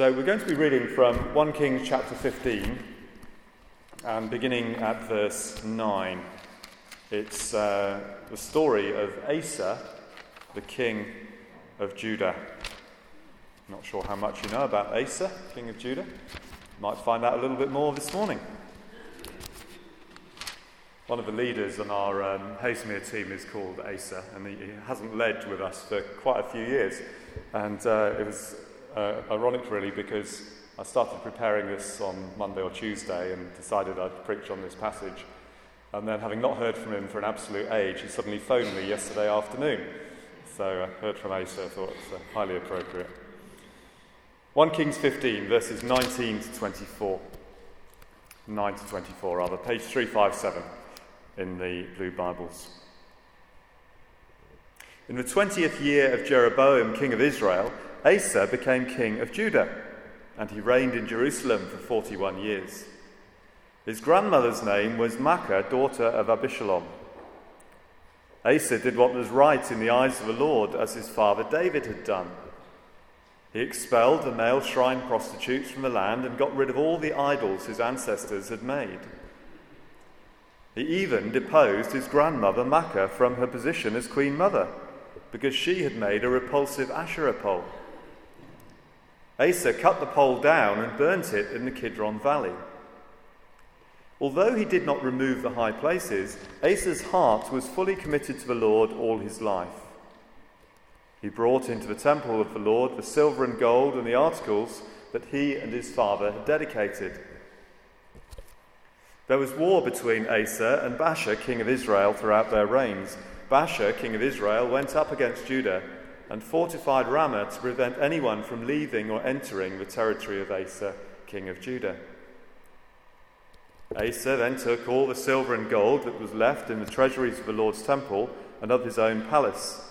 So we're going to be reading from 1 Kings chapter 15 and beginning at verse 9. It's uh, the story of Asa, the king of Judah. Not sure how much you know about Asa, king of Judah. Might find out a little bit more this morning. One of the leaders on our um, team is called Asa, and he, he, hasn't led with us for quite a few years. And uh, it was uh, ironic, really, because I started preparing this on Monday or Tuesday and decided I'd preach on this passage. And then, having not heard from him for an absolute age, he suddenly phoned me yesterday afternoon. So I heard from Asa, I thought it's uh, highly appropriate. 1 Kings 15, verses 19 to 24. 9 to 24, rather, page 357 in the Blue Bibles. In the 20th year of Jeroboam, king of Israel, Asa became king of Judah, and he reigned in Jerusalem for 41 years. His grandmother's name was Maacah, daughter of Abishalom. Asa did what was right in the eyes of the Lord, as his father David had done. He expelled the male shrine prostitutes from the land and got rid of all the idols his ancestors had made. He even deposed his grandmother Maacah from her position as queen mother because she had made a repulsive Asherah pole. Asa cut the pole down and burnt it in the Kidron Valley. Although he did not remove the high places, Asa's heart was fully committed to the Lord all his life. He brought into the temple of the Lord the silver and gold and the articles that he and his father had dedicated. There was war between Asa and Baasha, king of Israel, throughout their reigns. Baasha, king of Israel, went up against Judah and fortified Ramah to prevent anyone from leaving or entering the territory of Asa, king of Judah. Asa then took all the silver and gold that was left in the treasuries of the Lord's temple and of his own palace.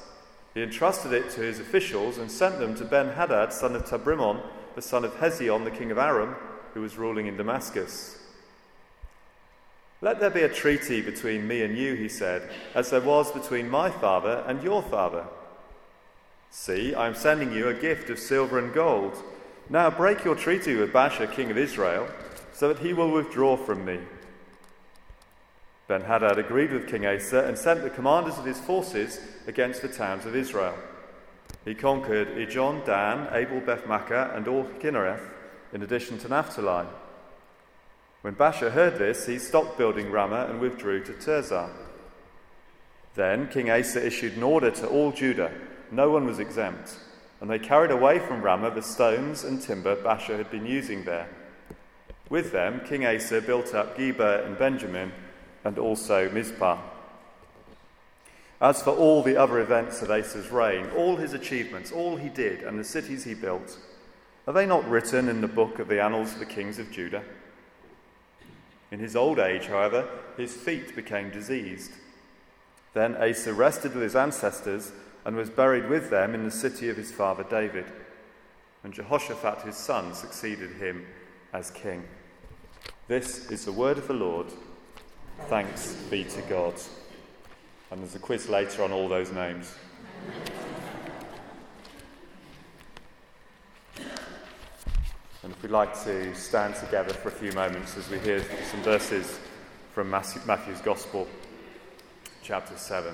He entrusted it to his officials and sent them to Ben Hadad, son of Tabrimon, the son of Hezion, the king of Aram, who was ruling in Damascus. Let there be a treaty between me and you, he said, as there was between my father and your father. See, I am sending you a gift of silver and gold. Now break your treaty with Baasha, king of Israel, so that he will withdraw from me. Ben Hadad agreed with King Asa and sent the commanders of his forces against the towns of Israel. He conquered Ijon, Dan, Abel Beth and all Kinnereth, in addition to Naphtali. When Baasha heard this, he stopped building Ramah and withdrew to Tirzah. Then King Asa issued an order to all Judah no one was exempt, and they carried away from Ramah the stones and timber Baasha had been using there. With them, King Asa built up Geba and Benjamin, and also Mizpah. As for all the other events of Asa's reign, all his achievements, all he did, and the cities he built, are they not written in the book of the annals of the kings of Judah? In his old age, however, his feet became diseased. Then Asa rested with his ancestors and was buried with them in the city of his father David. And Jehoshaphat his son succeeded him as king. This is the word of the Lord. Thanks be to God. And there's a quiz later on all those names. And if we'd like to stand together for a few moments as we hear some verses from Matthew's Gospel, chapter 7.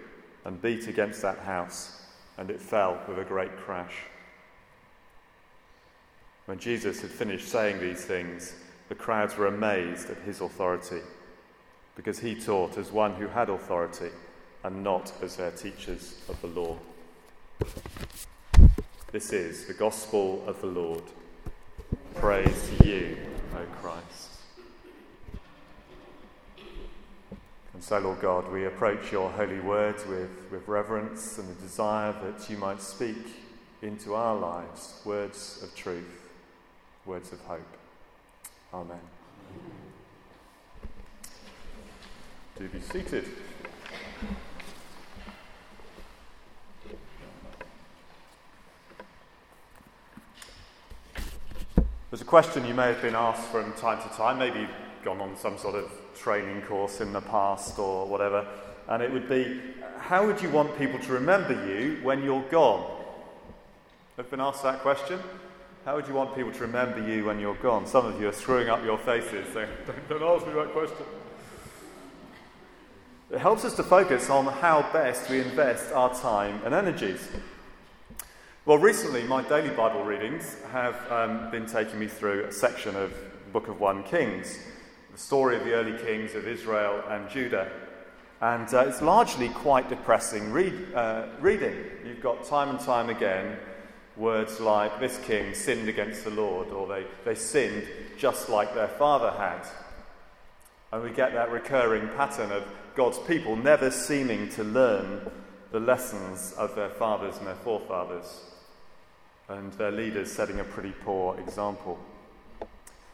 and beat against that house, and it fell with a great crash. When Jesus had finished saying these things, the crowds were amazed at his authority, because he taught as one who had authority and not as their teachers of the law. This is the gospel of the Lord. Praise to you, O Christ. And so, Lord God, we approach your holy words with, with reverence and the desire that you might speak into our lives words of truth, words of hope. Amen. Do be seated. There's a question you may have been asked from time to time, maybe gone on some sort of training course in the past or whatever, and it would be How would you want people to remember you when you're gone? I've been asked that question? How would you want people to remember you when you're gone? Some of you are screwing up your faces saying, Don't, don't ask me that question. It helps us to focus on how best we invest our time and energies. Well, recently, my daily Bible readings have um, been taking me through a section of book of 1 Kings, the story of the early kings of Israel and Judah. And uh, it's largely quite depressing read, uh, reading. You've got time and time again words like, This king sinned against the Lord, or they, they sinned just like their father had. And we get that recurring pattern of God's people never seeming to learn the lessons of their fathers and their forefathers and their leaders setting a pretty poor example.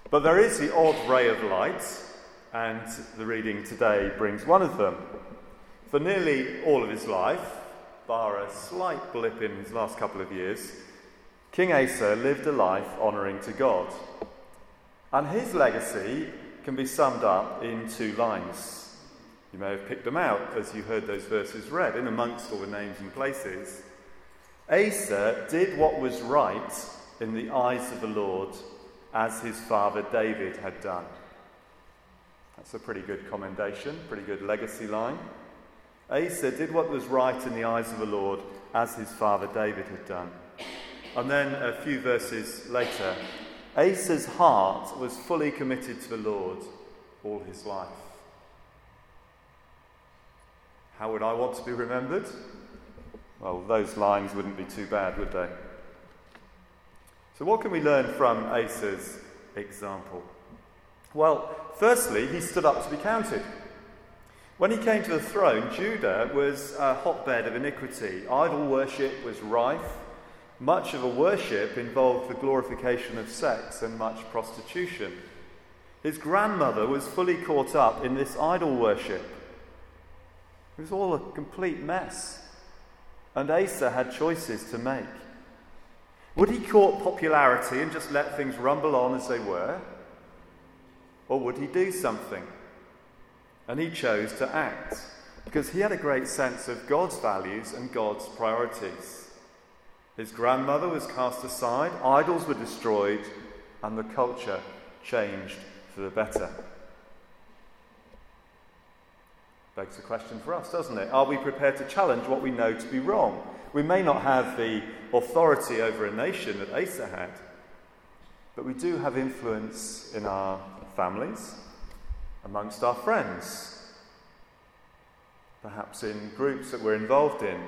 But there is the odd ray of light, and the reading today brings one of them. For nearly all of his life, bar a slight blip in his last couple of years, King Asa lived a life honouring to God. And his legacy can be summed up in two lines. You may have picked them out as you heard those verses read, in amongst all the names and places. Asa did what was right in the eyes of the Lord, as his father David had done. That's a pretty good commendation, pretty good legacy line. Asa did what was right in the eyes of the Lord, as his father David had done. And then a few verses later, Asa's heart was fully committed to the Lord all his life. How would I want to be remembered? Well, those lines wouldn't be too bad, would they? So, what can we learn from Asa's example? Well, firstly, he stood up to be counted. When he came to the throne, Judah was a hotbed of iniquity. Idol worship was rife. Much of the worship involved the glorification of sex and much prostitution. His grandmother was fully caught up in this idol worship. It was all a complete mess and Asa had choices to make. Would he court popularity and just let things rumble on as they were? Or would he do something? And he chose to act because he had a great sense of God's values and God's priorities. His grandmother was cast aside, idols were destroyed, and the culture changed for the better. Begs a question for us, doesn't it? Are we prepared to challenge what we know to be wrong? We may not have the authority over a nation that Asa had, but we do have influence in our families, amongst our friends, perhaps in groups that we're involved in.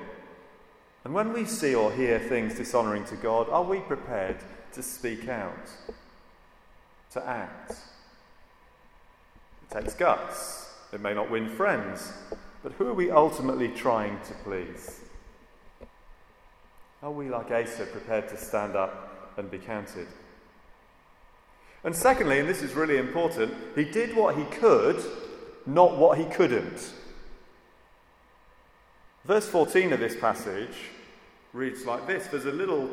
And when we see or hear things dishonouring to God, are we prepared to speak out, to act? It takes guts. It may not win friends, but who are we ultimately trying to please? Are we, like Asa, prepared to stand up and be counted? And secondly, and this is really important, he did what he could, not what he couldn't. Verse 14 of this passage reads like this there's a little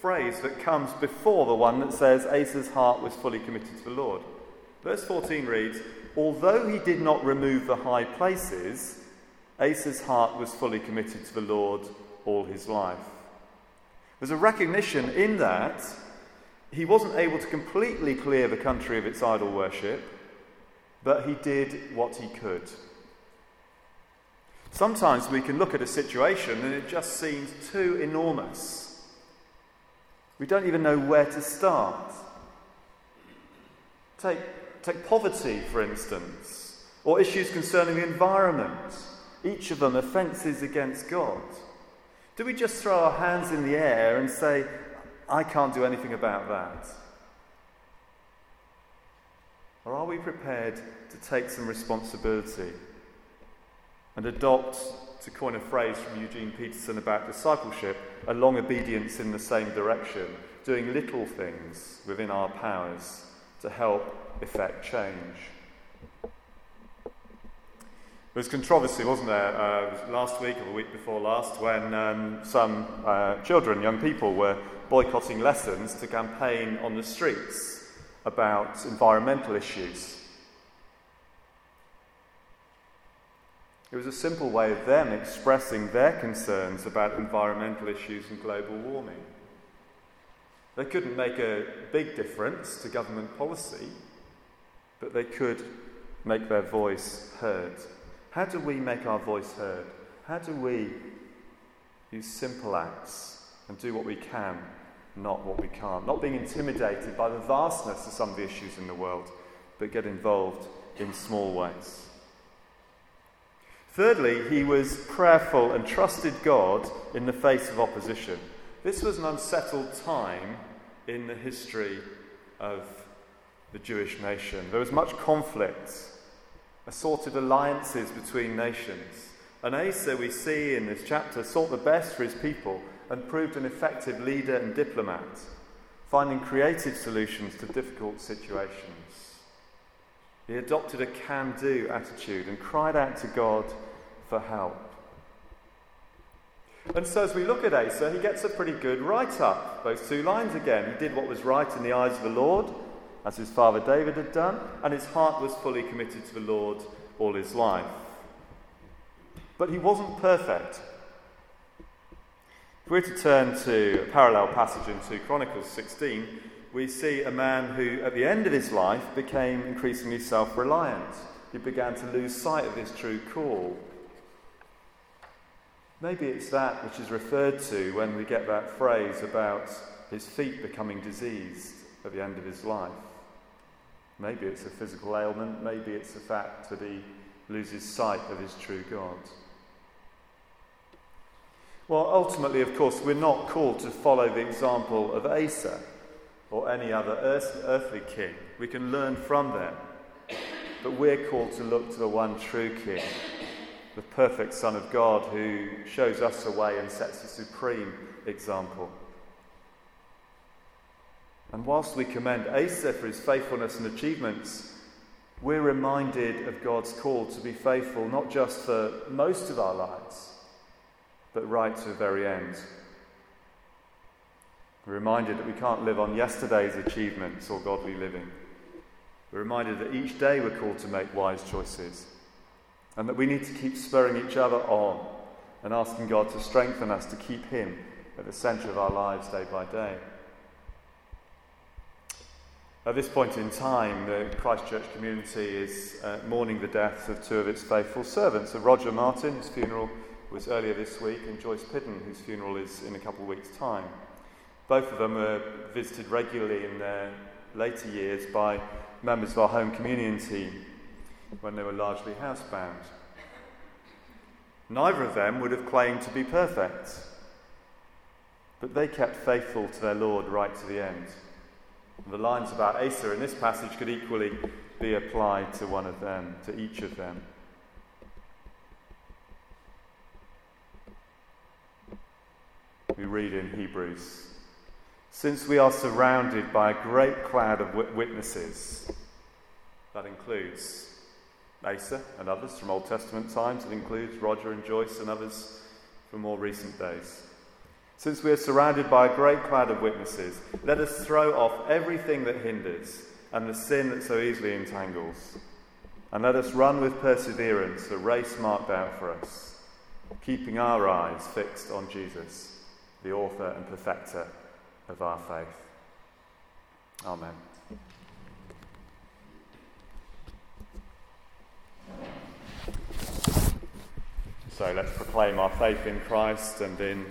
phrase that comes before the one that says Asa's heart was fully committed to the Lord. Verse 14 reads, although he did not remove the high places, Asa's heart was fully committed to the Lord all his life. There's a recognition in that he wasn't able to completely clear the country of its idol worship, but he did what he could. Sometimes we can look at a situation and it just seems too enormous. We don't even know where to start. Take Take poverty, for instance, or issues concerning the environment, each of them offences against God. Do we just throw our hands in the air and say, I can't do anything about that? Or are we prepared to take some responsibility? and adopt, to coin a phrase from Eugene Peterson about discipleship, a long obedience in the same direction, doing little things within our powers to help effect change. There was controversy, wasn't there, uh, last week or the week before last, when um, some uh, children, young people, were boycotting lessons to campaign on the streets about environmental issues. It was a simple way of them expressing their concerns about environmental issues and global warming. They couldn't make a big difference to government policy, but they could make their voice heard. How do we make our voice heard? How do we use simple acts and do what we can, not what we can't? Not being intimidated by the vastness of some of the issues in the world, but get involved in small ways. Thirdly, he was prayerful and trusted God in the face of opposition. This was an unsettled time in the history of the Jewish nation. There was much conflict, assorted alliances between nations. And Asa, we see in this chapter, sought the best for his people and proved an effective leader and diplomat, finding creative solutions to difficult situations. He adopted a can do attitude and cried out to God for help. And so, as we look at Asa, he gets a pretty good write up. Those two lines again. He did what was right in the eyes of the Lord, as his father David had done, and his heart was fully committed to the Lord all his life. But he wasn't perfect. If we're to turn to a parallel passage in 2 Chronicles 16, we see a man who, at the end of his life, became increasingly self reliant. He began to lose sight of his true call. Maybe it's that which is referred to when we get that phrase about his feet becoming diseased at the end of his life. Maybe it's a physical ailment, maybe it's the fact that he loses sight of his true God. Well, ultimately, of course, we're not called to follow the example of Asa or any other earth, earthly king. We can learn from them. But we're called to look to the one true king the perfect Son of God who shows us a way and sets a supreme example. And whilst we commend Asa for his faithfulness and achievements, we're reminded of God's call to be faithful not just for most of our lives, but right to the very end. We're reminded that we can't live on yesterday's achievements or godly living. We're reminded that each day we're called to make wise choices and that we need to keep spurring each other on and asking God to strengthen us to keep Him at the centre of our lives day by day. At this point in time, the Christchurch community is uh, mourning the deaths of two of its faithful servants, of Roger Martin, whose funeral was earlier this week, and Joyce Pidden, whose funeral is in a couple of weeks' time. Both of them were visited regularly in their later years by members of our home communion team when they were largely housebound. Neither of them would have claimed to be perfect, but they kept faithful to their Lord right to the end. The lines about Asa in this passage could equally be applied to one of them, to each of them. We read in Hebrews Since we are surrounded by a great cloud of witnesses, that includes Asa and others from Old Testament times. It includes Roger and Joyce and others from more recent days. Since we are surrounded by a great cloud of witnesses, let us throw off everything that hinders and the sin that so easily entangles. And let us run with perseverance the race marked out for us, keeping our eyes fixed on Jesus, the author and perfecter of our faith. Amen. So let's proclaim our faith in Christ and in